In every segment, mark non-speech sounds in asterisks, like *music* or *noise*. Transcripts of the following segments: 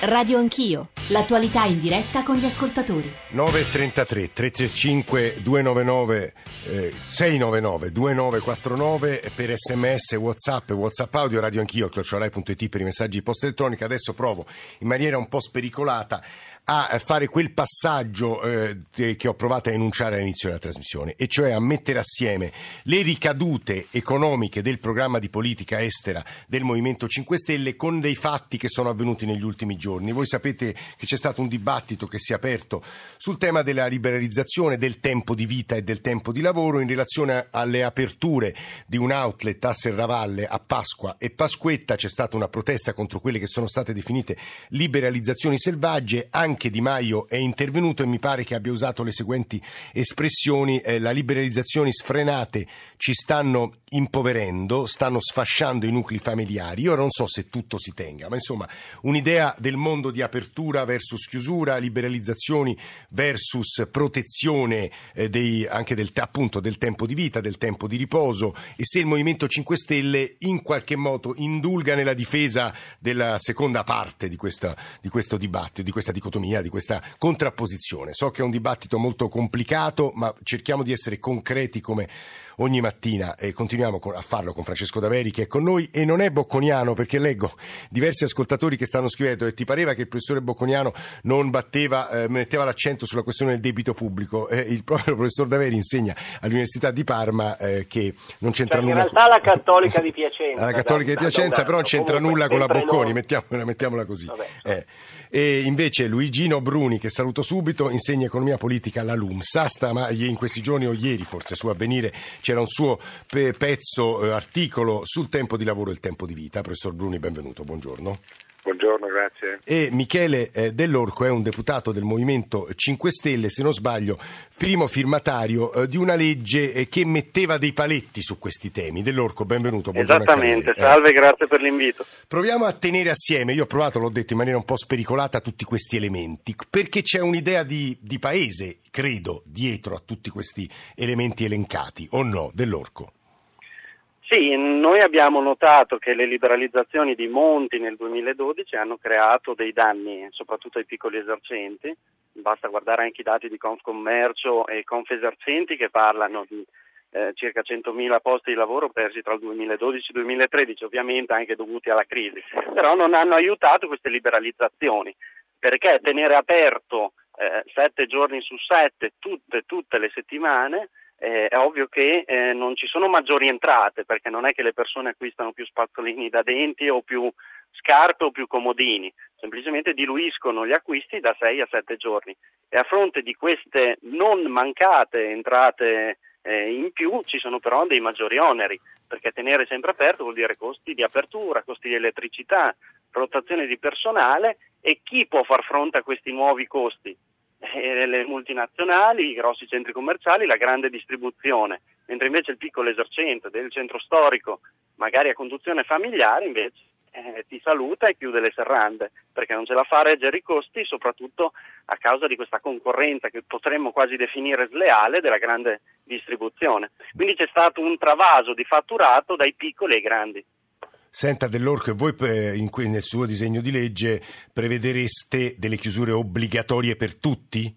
Radio Anch'io, l'attualità in diretta con gli ascoltatori. 933 335 299 eh, 699 2949 per sms, whatsapp, whatsapp audio, radio anch'io, chiocciorai.it per i messaggi di posta elettronica. Adesso provo in maniera un po' spericolata a fare quel passaggio eh, che ho provato a enunciare all'inizio della trasmissione, e cioè a mettere assieme le ricadute economiche del programma di politica estera del Movimento 5 Stelle con dei fatti che sono avvenuti negli ultimi giorni. Voi sapete che c'è stato un dibattito che si è aperto sul tema della liberalizzazione del tempo di vita e del tempo di lavoro in relazione alle aperture di un outlet a Serravalle a Pasqua e Pasquetta. C'è stata una protesta contro quelle che sono state definite liberalizzazioni selvagge, anche anche Di Maio è intervenuto e mi pare che abbia usato le seguenti espressioni, eh, la liberalizzazioni sfrenate ci stanno impoverendo, stanno sfasciando i nuclei familiari. Io non so se tutto si tenga, ma insomma un'idea del mondo di apertura versus chiusura, liberalizzazioni versus protezione eh, dei, anche del, appunto, del tempo di vita, del tempo di riposo e se il Movimento 5 Stelle in qualche modo indulga nella difesa della seconda parte di, questa, di questo dibattito, di questa dicotomia dicotomia, di questa contrapposizione. So che è un dibattito molto complicato, ma cerchiamo di essere concreti come ogni mattina e continuiamo a farlo con Francesco Daveri che è con noi e non è bocconiano perché leggo diversi ascoltatori che stanno scrivendo e ti pareva che il professore Bocconiano non batteva, eh, metteva l'accento sulla questione del debito pubblico. Eh, il proprio *laughs* professor Daveri insegna all'università di Parma eh, che non c'entra cioè, nulla. In realtà la cattolica di Piacenza. *laughs* La cattolica di Piacenza, però non c'entra nulla con la Bocconi, mettiamola, mettiamola così. Vabbè, eh. E invece Luigino Bruni, che saluto subito, insegna economia politica alla LUMSA. Sta, in questi giorni o ieri, forse su Avvenire, c'era un suo pezzo, eh, articolo sul tempo di lavoro e il tempo di vita. Professor Bruni, benvenuto, buongiorno. Buongiorno, grazie. E Michele eh, Dell'Orco è un deputato del Movimento 5 Stelle, se non sbaglio, primo firmatario eh, di una legge eh, che metteva dei paletti su questi temi. Dell'Orco, benvenuto. Esattamente, salve, grazie per l'invito. Proviamo a tenere assieme, io ho provato, l'ho detto in maniera un po' spericolata, tutti questi elementi, perché c'è un'idea di, di paese, credo, dietro a tutti questi elementi elencati, o no, Dell'Orco? Sì, noi abbiamo notato che le liberalizzazioni di Monti nel 2012 hanno creato dei danni, soprattutto ai piccoli esercenti. Basta guardare anche i dati di Confcommercio e Confesercenti che parlano di eh, circa 100.000 posti di lavoro persi tra il 2012 e il 2013, ovviamente anche dovuti alla crisi. Però non hanno aiutato queste liberalizzazioni, perché tenere aperto eh, sette giorni su sette, tutte, tutte le settimane, eh, è ovvio che eh, non ci sono maggiori entrate perché non è che le persone acquistano più spazzolini da denti o più scarpe o più comodini, semplicemente diluiscono gli acquisti da 6 a 7 giorni e a fronte di queste non mancate entrate eh, in più ci sono però dei maggiori oneri perché tenere sempre aperto vuol dire costi di apertura, costi di elettricità, rotazione di personale e chi può far fronte a questi nuovi costi? Eh, le multinazionali, i grossi centri commerciali, la grande distribuzione, mentre invece il piccolo esercente del centro storico, magari a conduzione familiare, invece eh, ti saluta e chiude le serrande perché non ce la fa a reggere i costi, soprattutto a causa di questa concorrenza che potremmo quasi definire sleale della grande distribuzione. Quindi c'è stato un travaso di fatturato dai piccoli ai grandi. Senta Dell'Orco, e voi in, nel suo disegno di legge prevedereste delle chiusure obbligatorie per tutti?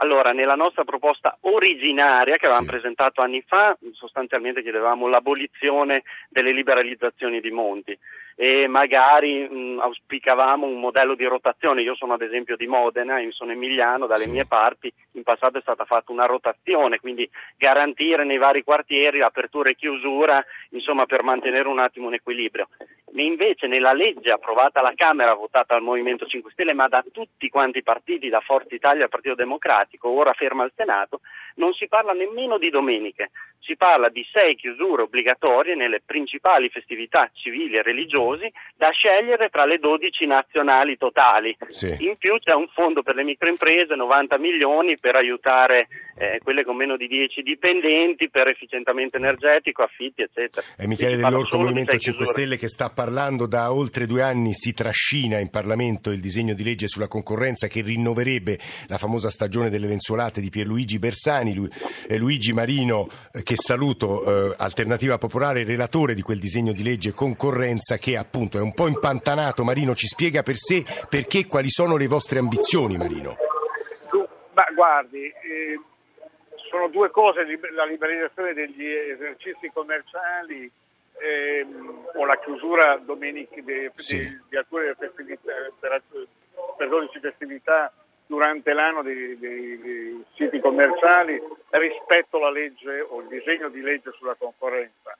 Allora, nella nostra proposta originaria che avevamo sì. presentato anni fa, sostanzialmente chiedevamo l'abolizione delle liberalizzazioni di monti e magari mh, auspicavamo un modello di rotazione. Io sono ad esempio di Modena, io sono emiliano, dalle sì. mie parti in passato è stata fatta una rotazione, quindi garantire nei vari quartieri apertura e chiusura, insomma per mantenere un attimo un equilibrio. E invece nella legge approvata alla Camera, votata dal Movimento 5 Stelle, ma da tutti quanti i partiti, da Forza Italia al Partito Democratico, ora ferma al Senato, non si parla nemmeno di domeniche, si parla di sei chiusure obbligatorie nelle principali festività civili e religiose da scegliere tra le 12 nazionali totali. Sì. In più c'è un fondo per le microimprese, 90 milioni per aiutare eh, quelle con meno di 10 dipendenti per efficientamento energetico, affitti, eccetera. È Michele Dell'Orco, Movimento sei 5 chiusure. Stelle, che sta parlando da oltre due anni, si trascina in Parlamento il disegno di legge sulla concorrenza che rinnoverebbe la famosa stagione delle lenzuolate di Pierluigi Bersani, Lu- eh, Luigi Marino, eh, che saluto, eh, Alternativa Popolare, relatore di quel disegno di legge concorrenza che appunto è un po' impantanato. Marino ci spiega per sé perché, quali sono le vostre ambizioni, Marino? Ma guardi, eh, sono due cose, la liberalizzazione degli esercizi commerciali ehm, o la chiusura domeniche de- Sì. di, di alcune festività, per, per 12 festività durante l'anno dei, dei- dei siti commerciali rispetto alla legge o il disegno di legge sulla concorrenza.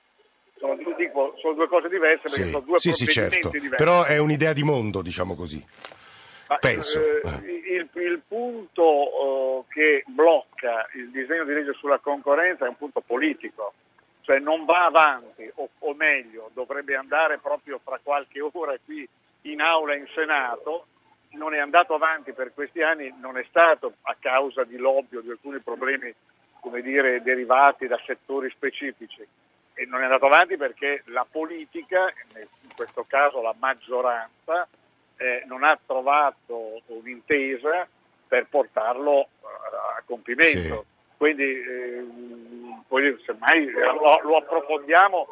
Sono, due- dico, sono due cose diverse perché Sì, sono due sì, sì, certo. diversi. Però è un'idea di mondo, diciamo così. Ma, Penso, eh, eh. il, il punto oh, che blocca il disegno di legge sulla concorrenza è un punto politico, cioè non va avanti, o, o meglio, dovrebbe andare proprio fra qualche ora qui in aula in Senato. Non è andato avanti per questi anni, non è stato a causa di lobby o di alcuni problemi, come dire, derivati da settori specifici. E non è andato avanti perché la politica, in questo caso la maggioranza, eh, non ha trovato un'intesa per portarlo eh, a compimento. Quindi, ehm, poi, semmai lo, lo approfondiamo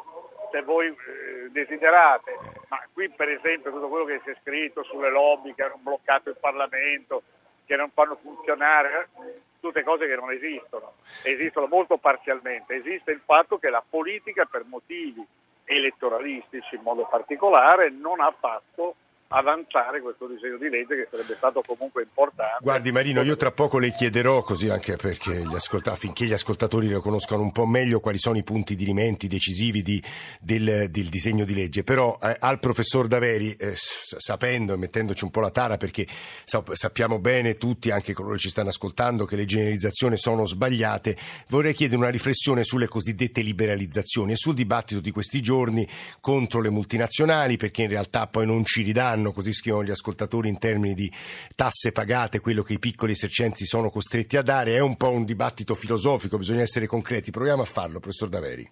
se voi eh, desiderate, ma qui per esempio tutto quello che si è scritto sulle lobby che hanno bloccato il Parlamento, che non fanno funzionare, eh, tutte cose che non esistono, esistono molto parzialmente. Esiste il fatto che la politica per motivi elettoralistici in modo particolare non ha fatto avanzare questo disegno di legge che sarebbe stato comunque importante. Guardi Marino, io tra poco le chiederò, così anche perché gli ascolta- affinché gli ascoltatori lo conoscano un po' meglio, quali sono i punti di rimenti decisivi di- del, del disegno di legge. Però eh, al professor Daveri, eh, sapendo e mettendoci un po' la tara, perché sa- sappiamo bene tutti, anche coloro che ci stanno ascoltando, che le generalizzazioni sono sbagliate, vorrei chiedere una riflessione sulle cosiddette liberalizzazioni e sul dibattito di questi giorni contro le multinazionali, perché in realtà poi non ci ridanno, così scrivono gli ascoltatori, in termini di tasse pagate, quello che i piccoli esercenti sono costretti a dare. È un po' un dibattito filosofico, bisogna essere concreti. Proviamo a farlo, professor Daveri.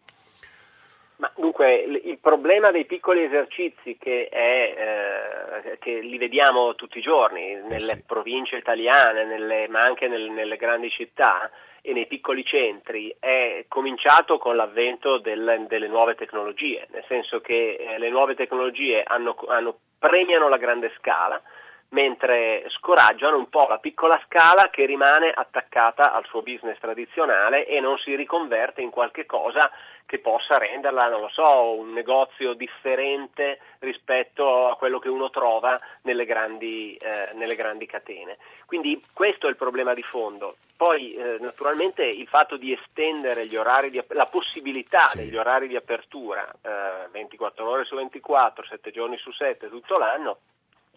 Ma dunque il problema dei piccoli esercizi che, è, eh, che li vediamo tutti i giorni nelle sì. province italiane, nelle- ma anche nel- nelle grandi città e nei piccoli centri è cominciato con l'avvento del- delle nuove tecnologie, nel senso che eh, le nuove tecnologie hanno- hanno- premiano la grande scala mentre scoraggiano un po' la piccola scala che rimane attaccata al suo business tradizionale e non si riconverte in qualche cosa che possa renderla, non lo so, un negozio differente rispetto a quello che uno trova nelle grandi, eh, nelle grandi catene. Quindi questo è il problema di fondo. Poi eh, naturalmente il fatto di estendere gli orari di la possibilità Sì. degli orari di apertura eh, 24 ore su 24, 7 giorni su 7 tutto l'anno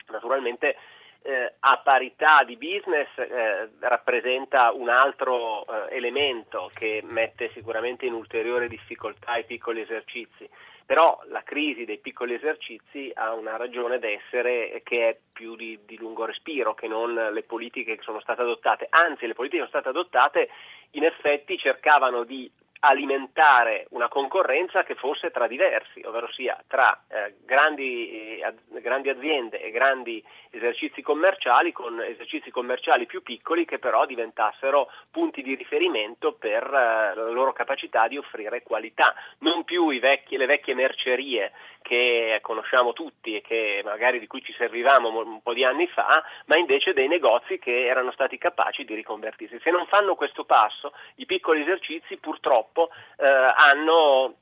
naturalmente eh, a parità di business eh, rappresenta un altro eh, elemento che mette sicuramente in ulteriore difficoltà i piccoli esercizi. Però la crisi dei piccoli esercizi ha una ragione d'essere che è più di, di lungo respiro che non le politiche che sono state adottate. Anzi, le politiche che sono state adottate in effetti cercavano di alimentare una concorrenza che fosse tra diversi, ovvero sia tra eh, grandi, eh, grandi aziende e grandi esercizi commerciali con esercizi commerciali più piccoli che però diventassero punti di riferimento per eh, la loro capacità di offrire qualità, non più vecchi- le vecchie mercerie che conosciamo tutti e che magari di cui ci servivamo mo- un po' di anni fa, ma invece dei negozi che erano stati capaci di riconvertirsi. Se non fanno questo passo, i piccoli esercizi purtroppo eh, hanno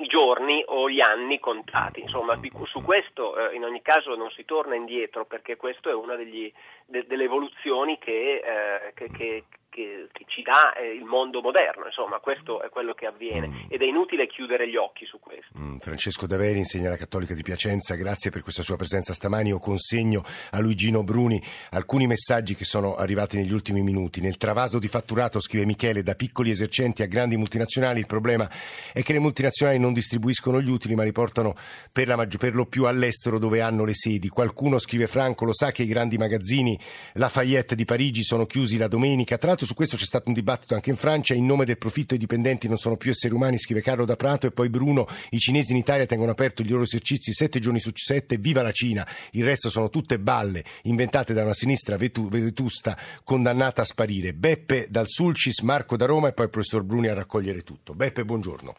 i giorni o gli anni contati. Insomma, su questo eh, in ogni caso non si torna indietro perché questo è una degli- de- delle evoluzioni che, eh, che- che- che, che ci dà eh, il mondo moderno, insomma questo è quello che avviene mm. ed è inutile chiudere gli occhi su questo. Mm, Francesco Daveri insegna alla Cattolica di Piacenza, grazie per questa sua presenza stamani, io consegno a Luigino Bruni alcuni messaggi che sono arrivati negli ultimi minuti. Nel travaso di fatturato, scrive Michele, da piccoli esercenti a grandi multinazionali, il problema è che le multinazionali non distribuiscono gli utili ma li portano per, la, per lo più all'estero dove hanno le sedi. Qualcuno, scrive Franco, lo sa che i grandi magazzini Lafayette di Parigi sono chiusi la domenica. Tra l'altro su questo c'è stato un dibattito anche in Francia, in nome del profitto i dipendenti non sono più esseri umani, scrive Carlo da Prato e poi Bruno, i cinesi in Italia tengono aperto i loro esercizi sette giorni su sette, viva la Cina, il resto sono tutte balle inventate da una sinistra vetusta condannata a sparire. Beppe dal Sulcis, Marco da Roma e poi il professor Bruni a raccogliere tutto. Beppe, buongiorno.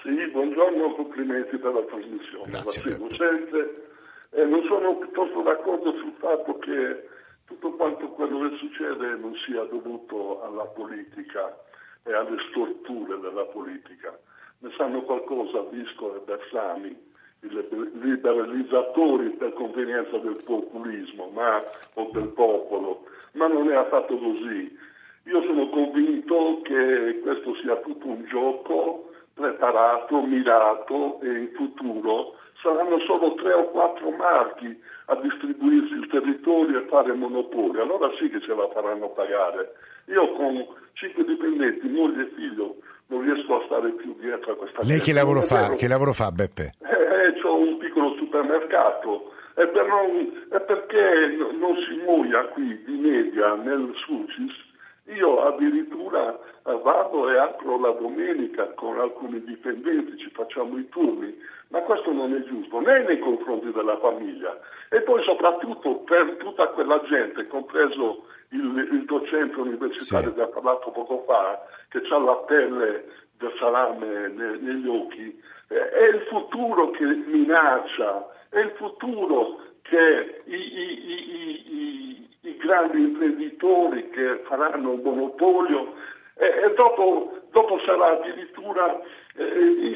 Sì, buongiorno, complimenti per la trasmissione. Grazie, la. Eh, non sono piuttosto d'accordo sul fatto che tutto quanto quello che succede non sia dovuto alla politica e alle storture della politica. Ne sanno qualcosa Visco e Bersani, i liberalizzatori per convenienza del populismo ma, o del popolo, ma non è affatto così. Io sono convinto che questo sia tutto un gioco preparato, mirato e in futuro saranno solo tre o quattro marchi a distribuirsi il territorio e fare monopolio, allora sì che ce la faranno pagare. Io con cinque dipendenti, moglie e figlio, non riesco a stare più dietro a questa Lei che lavoro, fa, che lavoro fa, Beppe? Eh, eh, ho un piccolo supermercato. E, per non, e perché non si muoia qui di media nel Sucis io addirittura vado e apro la domenica con alcuni dipendenti, ci facciamo i turni, ma questo non è giusto né nei confronti della famiglia e poi soprattutto per tutta quella gente, compreso il, il docente universitario sì. che ha parlato poco fa, che ha la pelle del salame negli occhi, è il futuro che minaccia, è il futuro che i, i, i, i grandi imprenditori che faranno un monopolio e, e dopo, dopo, sarà addirittura eh,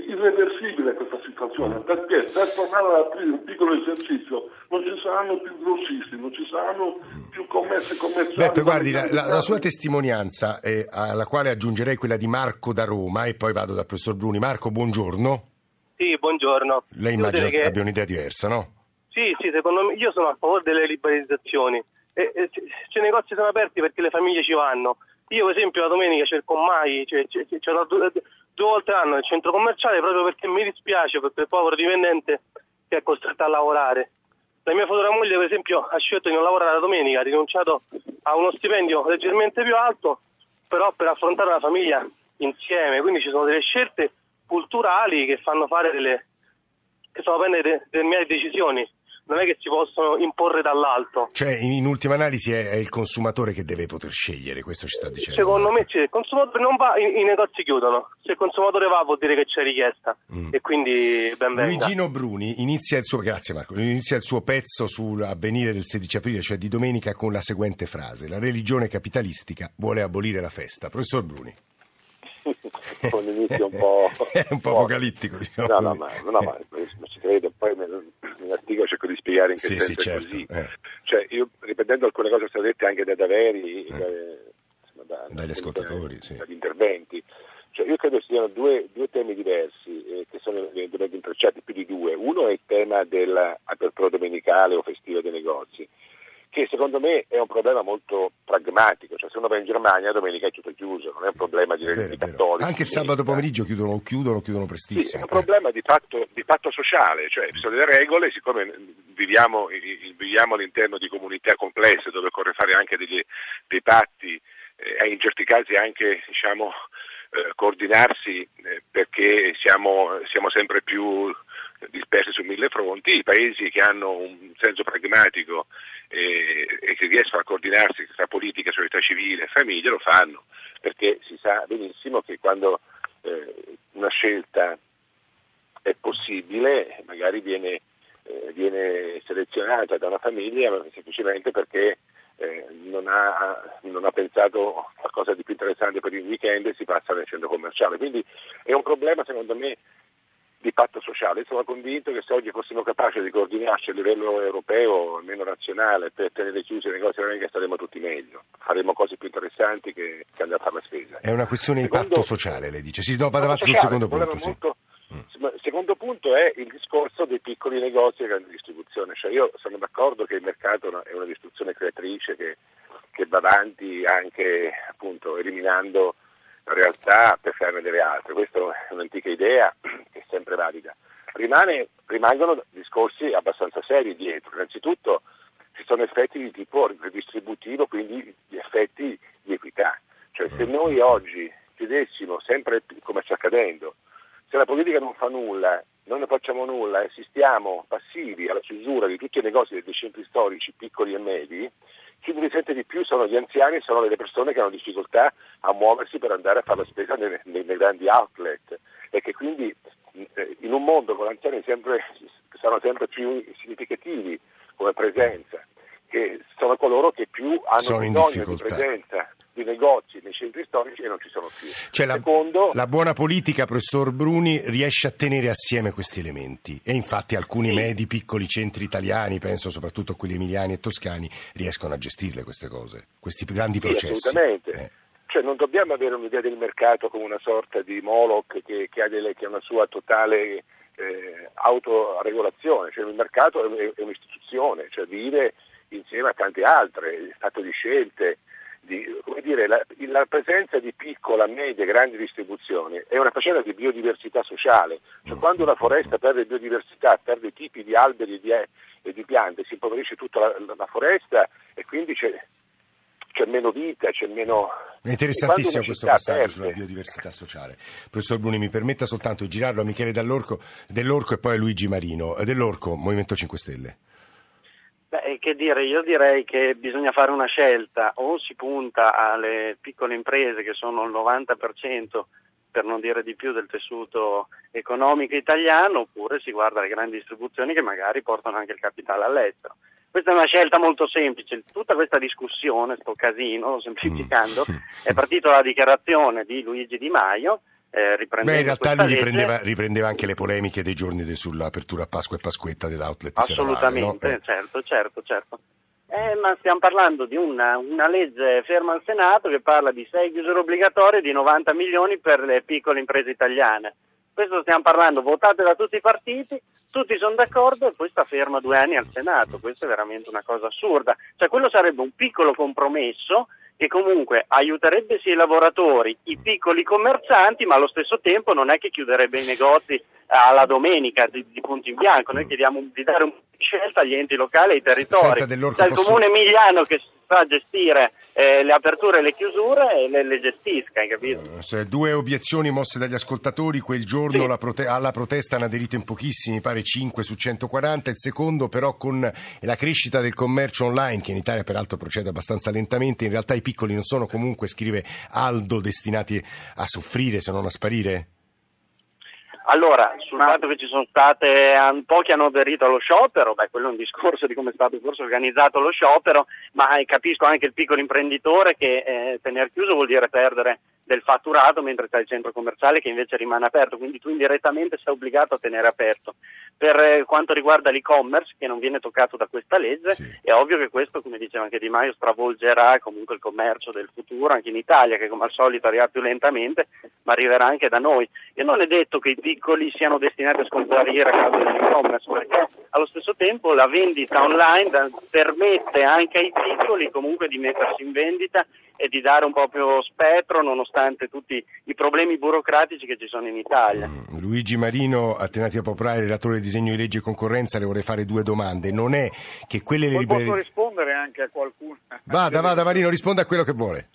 irreversibile questa situazione perché per tornare ad aprire un piccolo esercizio non ci saranno più grossisti, non ci saranno più commesse commerciali. Beppe, guardi, la, la, la, sua testimonianza, eh, alla quale aggiungerei quella di Marco da Roma e poi vado dal professor Bruni. Marco, buongiorno. Sì, buongiorno. Lei immagina che abbia un'idea diversa, no? Sì, sì, secondo me io sono a favore delle liberalizzazioni. E, e, se i negozi sono aperti perché le famiglie ci vanno. Io, per esempio, la domenica cerco mai, cioè, cioè, cioè, due, due, volte l'anno nel centro commerciale proprio perché mi dispiace per quel povero dipendente che è costretto a lavorare. La mia futura moglie, per esempio, ha scelto di non lavorare la domenica, ha rinunciato a uno stipendio leggermente più alto, però per affrontare una famiglia insieme. Quindi ci sono delle scelte culturali che fanno fare delle, che fanno prendere determinate decisioni non è che si possono imporre dall'alto. Cioè, in, ultima analisi è, è, il consumatore che deve poter scegliere, questo ci sta dicendo. Secondo me sì, il consumatore non va, i, i, negozi chiudono. Se il consumatore va vuol dire che c'è richiesta mm. e quindi ben venga. Luigino Bruni inizia il suo, grazie Marco, inizia il suo pezzo sull'avvenire del 16 aprile, cioè di domenica, con la seguente frase. La religione capitalistica vuole abolire la festa. Professor Bruni. Un inizio un po'... *laughs* un po' apocalittico, diciamo no, no, ma, no, ma, ma ci credo, poi nell'articolo cerco di spiegare in che sì, senso sì, certo. così. Eh. Cioè, io ripetendo alcune cose che sono dette anche da Daveri, eh. eh insomma, da, dagli ascoltatori, sì. dagli interventi, cioè, io credo siano due, due temi diversi eh, che sono evidentemente intrecciati più di due. Uno è il tema dell'apertura domenicale o festiva dei negozi che secondo me è un problema molto pragmatico, cioè se uno va in Germania domenica è tutto chiuso, non è un problema di religione cattolica. Anche il sabato pomeriggio chiudono, chiudono, chiudono prestissimo. Sì, è un problema di fatto, di fatto, sociale, cioè ci sono delle regole, siccome viviamo, viviamo, all'interno di comunità complesse dove occorre fare anche degli, dei patti eh, e in certi casi anche diciamo, eh, coordinarsi eh, perché siamo, siamo sempre più dispersi su mille fronti, i paesi che hanno un senso pragmatico e, e che riescono a coordinarsi tra politica, società civile e famiglia lo fanno, perché si sa benissimo che quando eh, una scelta è possibile magari viene, eh, viene, selezionata da una famiglia semplicemente perché eh, non, ha, non, ha, pensato a qualcosa di più interessante per il weekend e si passa centro commerciale. Quindi è un problema secondo me di patto sociale. Sono convinto che se oggi fossimo capaci di coordinarci a livello europeo, almeno nazionale, per tenere chiusi i negozi che staremmo tutti meglio. Faremo cose più interessanti che, che andare a fare la spesa. È una questione Secondo- di patto sociale, lei dice. Sì, no, vado avanti sul secondo punto. Sì. molto- Il secondo punto è il discorso dei piccoli negozi e grande distribuzione. Cioè io sono d'accordo che il mercato è una- è una distribuzione creatrice che, che va avanti anche appunto eliminando realtà per farne delle altre. Questa è un'antica idea *clears throat* che è sempre valida. Rimane- rimangono discorsi abbastanza seri dietro. Innanzitutto ci sono effetti di tipo redistributivo, quindi di effetti di equità. Cioè se noi oggi chiudessimo sempre come sta accadendo, se la politica non fa nulla, noi non facciamo nulla e assistiamo passivi alla chiusura di tutti i negozi dei centri storici piccoli e medi, chi ne risente di più sono gli anziani, sono delle persone che hanno difficoltà a muoversi per andare a fare la spesa nei, nei- nei grandi outlet. E che quindi eh, in un mondo con anziani sempre, saranno sempre più significativi come presenza, che sono coloro che più hanno Sono bisogno di presenza di negozi nei centri storici e non ci sono più. Cioè la, Secondo, la buona politica, professor Bruni, riesce a tenere assieme questi elementi e infatti alcuni medi, piccoli centri italiani, penso soprattutto a quelli emiliani e toscani, riescono a gestirle queste cose, questi grandi Sì, processi. assolutamente. Eh. Cioè non dobbiamo avere un'idea del mercato come una sorta di Moloch che, che ha, delle- che ha una sua totale eh, autoregolazione, cioè il mercato è, è un'istituzione, cioè vive insieme a tante altre, è fatto di scelte, di, come dire, la, la presenza di piccola, media, grandi distribuzioni è una faccenda di biodiversità sociale, cioè quando una foresta perde biodiversità, perde tipi di alberi e di, e di piante, si impoverisce tutta la, la foresta e quindi c'è, c'è meno vita, c'è meno... È interessantissimo questo passaggio perde- sulla biodiversità sociale. Professor Bruni, mi permetta soltanto di girarlo a Michele Dall'Orco, Dell'Orco e poi a Luigi Marino. Eh, Dell'Orco, Movimento 5 Stelle. Beh, che dire, io direi che bisogna fare una scelta, o si punta alle piccole imprese che sono il 90%, per non dire di più, del tessuto economico italiano, oppure si guarda alle grandi distribuzioni che magari portano anche il capitale all'estero. Questa è una scelta molto semplice, tutta questa discussione, sto casino, semplificando, è partito dalla dichiarazione di Luigi Di Maio, eh, riprendendo Beh, in realtà lui riprendeva, riprendeva anche le polemiche dei giorni de- sull'apertura a Pasqua e Pasquetta dell'outlet Assolutamente, Serravalle, no? certo, certo, certo. Eh, ma stiamo parlando di una, una legge ferma al Senato che parla di sei chiusure obbligatorie di 90 milioni per le piccole imprese italiane. Questo stiamo parlando, votate da tutti i partiti, tutti sono d'accordo e poi sta ferma due anni al Senato. Questa è veramente una cosa assurda. Cioè, quello sarebbe un piccolo compromesso che comunque aiuterebbe sia i lavoratori, i piccoli commercianti, ma allo stesso tempo non è che chiuderebbe i negozi alla domenica di, di punto in bianco. Noi chiediamo di dare un po' di scelta agli enti locali e ai territori. Senta, il posso- comune emiliano che sa gestire eh, le aperture e le chiusure e le, le gestisca, hai capito? Se due obiezioni mosse dagli ascoltatori, quel giorno Sì. prote- alla protesta hanno aderito in pochissimi, mi pare 5 su 140, il secondo però con la crescita del commercio online, che in Italia peraltro procede abbastanza lentamente, in realtà i piccoli non sono comunque, scrive Aldo, destinati a soffrire se non a sparire? Allora, sul fatto che ci sono state, pochi hanno aderito allo sciopero, beh, quello è un discorso di come è stato forse organizzato lo sciopero, ma eh, capisco anche il piccolo imprenditore che eh, tenere chiuso vuol dire perdere del fatturato mentre c'è il centro commerciale che invece rimane aperto, quindi tu indirettamente sei obbligato a tenere aperto. Per eh, quanto riguarda l'e-commerce, che non viene toccato da questa legge, Sì. è ovvio che questo, come diceva anche Di Maio, stravolgerà comunque il commercio del futuro anche in Italia, che come al solito arriva più lentamente, ma arriverà anche da noi. E non è detto che i piccoli siano destinati a scomparire a causa dell'e-commerce, perché allo stesso tempo la vendita online permette anche ai piccoli comunque di mettersi in vendita e di dare un po' più spettro nonostante tutti i problemi burocratici che ci sono in Italia. Mm, Luigi Marino, Alternativa Popolare, relatore del disegno di legge concorrenza, le vorrei fare due domande. Non è che quelle Poi posso libere... rispondere anche a qualcuno. Vada, vada Marino, risponda a quello che vuole.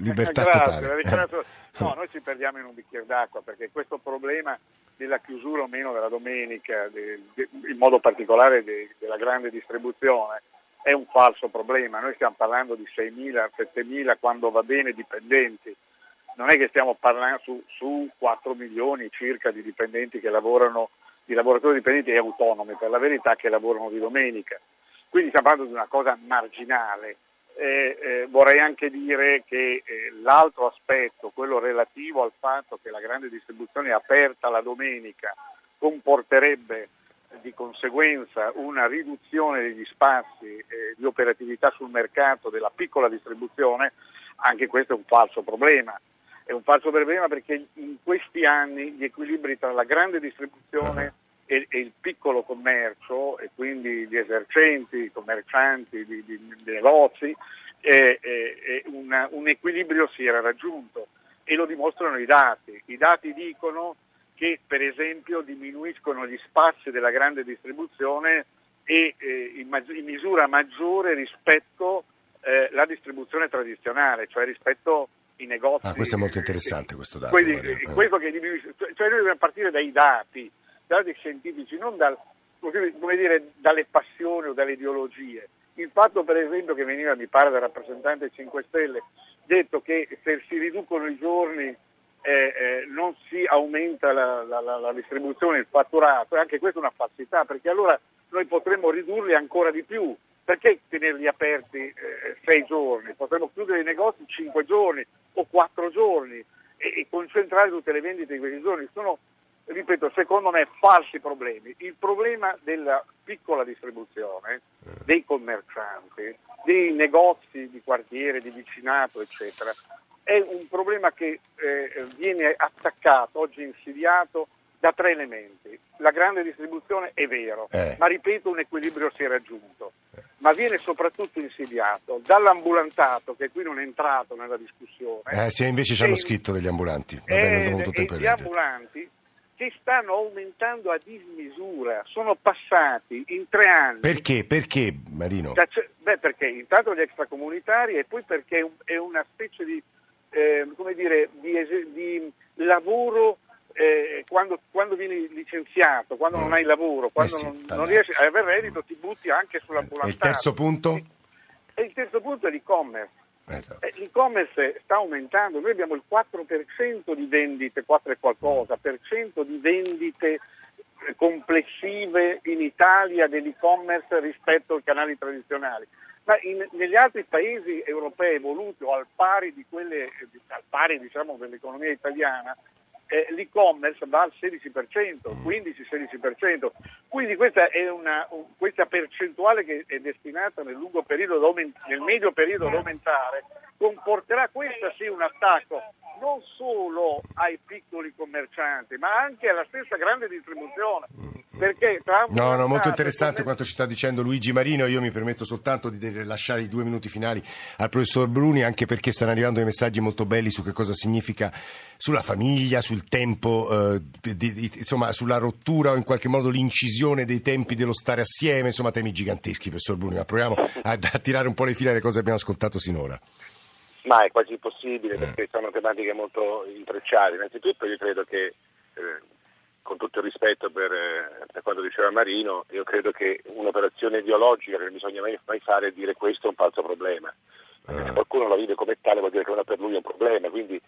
Libertà Grazie, totale. dichiarazione- No, noi ci perdiamo in un bicchiere d'acqua perché questo problema della chiusura o meno della domenica, de- de- in modo particolare de- della grande distribuzione, è un falso problema. Noi stiamo parlando di 6.000, 7.000 quando va bene dipendenti. Non è che stiamo parlando su, su 4 milioni circa di dipendenti che lavorano, di lavoratori dipendenti e autonomi, per la verità, che lavorano di domenica. Quindi stiamo parlando di una cosa marginale. Eh, eh, vorrei anche dire che eh, l'altro aspetto, quello relativo al fatto che la grande distribuzione aperta la domenica comporterebbe di conseguenza una riduzione degli spazi eh, di operatività sul mercato della piccola distribuzione, anche questo è un falso problema. È un falso problema perché in questi anni gli equilibri tra la grande distribuzione e, e il piccolo commercio, e quindi gli esercenti, i commercianti di, di, di negozi, eh, una, un equilibrio si era raggiunto e lo dimostrano i dati. I dati dicono che per esempio diminuiscono gli spazi della grande distribuzione e eh, in, ma- in, misura maggiore rispetto alla eh, distribuzione tradizionale, cioè rispetto ai negozi. Ah, questo è molto interessante questo dato. Quindi, eh, questo che diminuisce, cioè noi dobbiamo partire dai dati, dati scientifici, non dal, dire, dalle passioni o dalle ideologie. Il fatto per esempio che veniva, mi pare, dal rappresentante 5 Stelle, detto che se si riducono i giorni eh, eh, non si aumenta la, la, la, distribuzione, il fatturato, e anche questa è una falsità, perché allora noi potremmo ridurli ancora di più. Perché tenerli aperti eh, sei giorni? Potremmo chiudere i negozi cinque giorni o quattro giorni e, e concentrare tutte le vendite in questi giorni. Sono, ripeto, secondo me falsi problemi. Il problema della piccola distribuzione, dei commercianti, dei negozi di quartiere, di vicinato, eccetera, è un problema che eh, viene attaccato, oggi insidiato, da tre elementi. La grande distribuzione è vero, eh. ma ripeto un equilibrio si è raggiunto, ma viene soprattutto insidiato dall'ambulantato che qui non è entrato nella discussione. Eh, sì, invece ci hanno scritto degli ambulanti. Non ho tempo e gli ambulanti che stanno aumentando a dismisura, sono passati in tre anni. Perché? Perché Marino? Da, beh, perché intanto gli extracomunitari e poi perché è una specie di eh, come dire, di, di lavoro eh, quando, quando, vieni licenziato, quando mm. non hai lavoro, quando eh sì, non, non, riesci a avere reddito ti butti anche sull'ambulantario. E il terzo punto? E il terzo punto è l'e-commerce. Esatto. Eh, l'e-commerce sta aumentando, noi abbiamo il 4% di vendite, 4 e qualcosa, per cento di vendite complessive in Italia dell'e-commerce rispetto ai canali tradizionali ma in, negli altri paesi europei evoluti o al pari, di quelle, al pari diciamo, dell'economia italiana, eh, l'e-commerce va al 16%, 15-16%, quindi questa è una, un, questa percentuale che è destinata nel, periodo, nel medio periodo ad aumentare, comporterà questa sì un attacco non solo ai piccoli commercianti, ma anche alla stessa grande distribuzione. Perché tra no, no, molto interessante quanto ci sta dicendo Luigi Marino. Io mi permetto soltanto di lasciare i due minuti finali al professor Bruni, anche perché stanno arrivando dei messaggi molto belli su che cosa significa sulla famiglia, sul tempo, eh, di, di, insomma, sulla rottura o in qualche modo l'incisione dei tempi dello stare assieme, insomma, temi giganteschi, professor Bruni. Ma proviamo a, a tirare un po' le fila alle cose che abbiamo ascoltato sinora. Ma è quasi impossibile mm. perché sono tematiche molto intrecciate. Innanzitutto io credo che, eh, con tutto il rispetto per, eh, per, quanto diceva Marino, io credo che un'operazione ideologica che non bisogna mai, mai fare è dire questo è un falso problema. Perché se ah. qualcuno la vive come tale vuol dire che per lui è un problema, quindi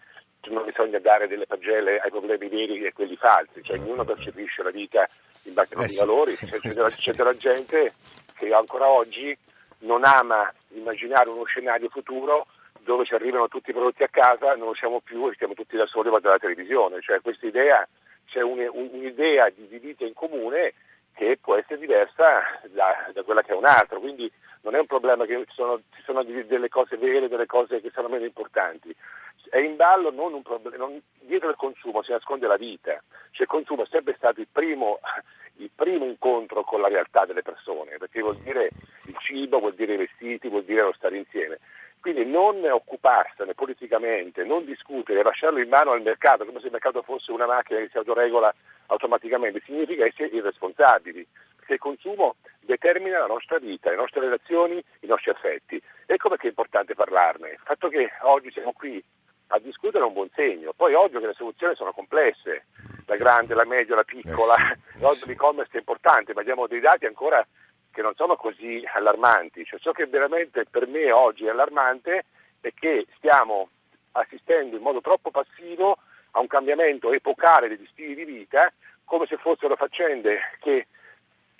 non bisogna dare delle pagelle ai problemi veri e quelli falsi, cioè ognuno percepisce la vita in base ai eh sì. valori, *laughs* c'è, c'è, della, c'è della gente che ancora oggi non ama immaginare uno scenario futuro dove ci arrivano tutti i prodotti a casa, non lo siamo più e stiamo tutti da soli a guardare la televisione. Cioè questa idea, c'è un, un'idea di, di, vita in comune che può essere diversa da, da, quella che è un altro. Quindi non è un problema che ci sono, ci sono delle cose vere, delle cose che sono meno importanti. È in ballo non un problema, dietro il consumo si nasconde la vita. Cioè il consumo è sempre stato il primo, il primo incontro con la realtà delle persone, perché vuol dire il cibo, vuol dire i vestiti, vuol dire lo stare insieme. Quindi non occuparsene politicamente, non discutere, lasciarlo in mano al mercato, come se il mercato fosse una macchina che si autoregola automaticamente, significa essere irresponsabili, perché il consumo determina la nostra vita, le nostre relazioni, i nostri affetti. Ecco perché è importante parlarne. Il fatto che oggi siamo qui a discutere è un buon segno. Poi ovvio che le soluzioni sono complesse, la grande, la media, la piccola, l'oggi l'e-commerce è importante, ma abbiamo dei dati ancora che non sono così allarmanti. Cioè, ciò che veramente per me oggi è allarmante è che stiamo assistendo in modo troppo passivo a un cambiamento epocale degli stili di vita, come se fossero faccende che,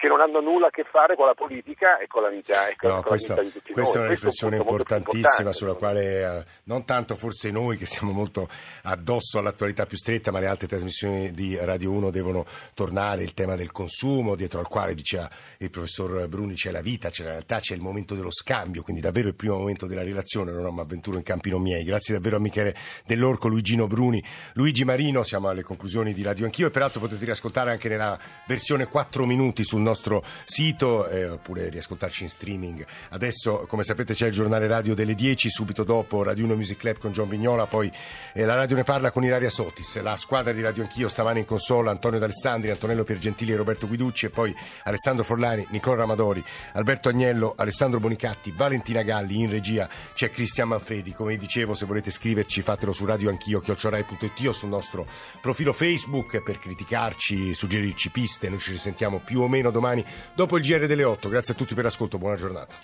che non hanno nulla a che fare con la politica e con la vita, e No, con questo- la vita di tutti questa noi. è una riflessione importantissima sulla quale eh, non tanto forse noi che siamo molto addosso all'attualità più stretta, ma le altre trasmissioni di Radio 1 devono tornare, il tema del consumo, dietro al quale diceva il professor Bruni c'è la vita, c'è la realtà, c'è il momento dello scambio, quindi davvero il primo momento della relazione, non mi avventuro in campi non miei. Grazie davvero a Michele Dell'Orco, Luigino Bruni, Luigi Marino, siamo alle conclusioni di Radio Anch'io e peraltro potete riascoltare anche nella versione 4 minuti sul nostro sito eh, oppure riascoltarci in streaming. Adesso, come sapete, c'è il giornale radio delle 10, subito dopo Radio 1 Music Club con John Vignola, poi eh, la radio ne parla con Ilaria Sotis, la squadra di Radio Anch'io stamane in console, Antonio D'Alessandri, Antonello Piergentili e Roberto Guiducci e poi Alessandro Forlani, Nicola Ramadori, Alberto Agnello, Alessandro Bonicatti, Valentina Galli, in regia c'è Cristian Manfredi, come dicevo se volete scriverci fatelo su radioanchio chiocciorai.it o sul nostro profilo Facebook per criticarci, suggerirci piste, noi ci risentiamo più o meno domani dopo il GR delle 8, grazie a tutti per l'ascolto, buona giornata.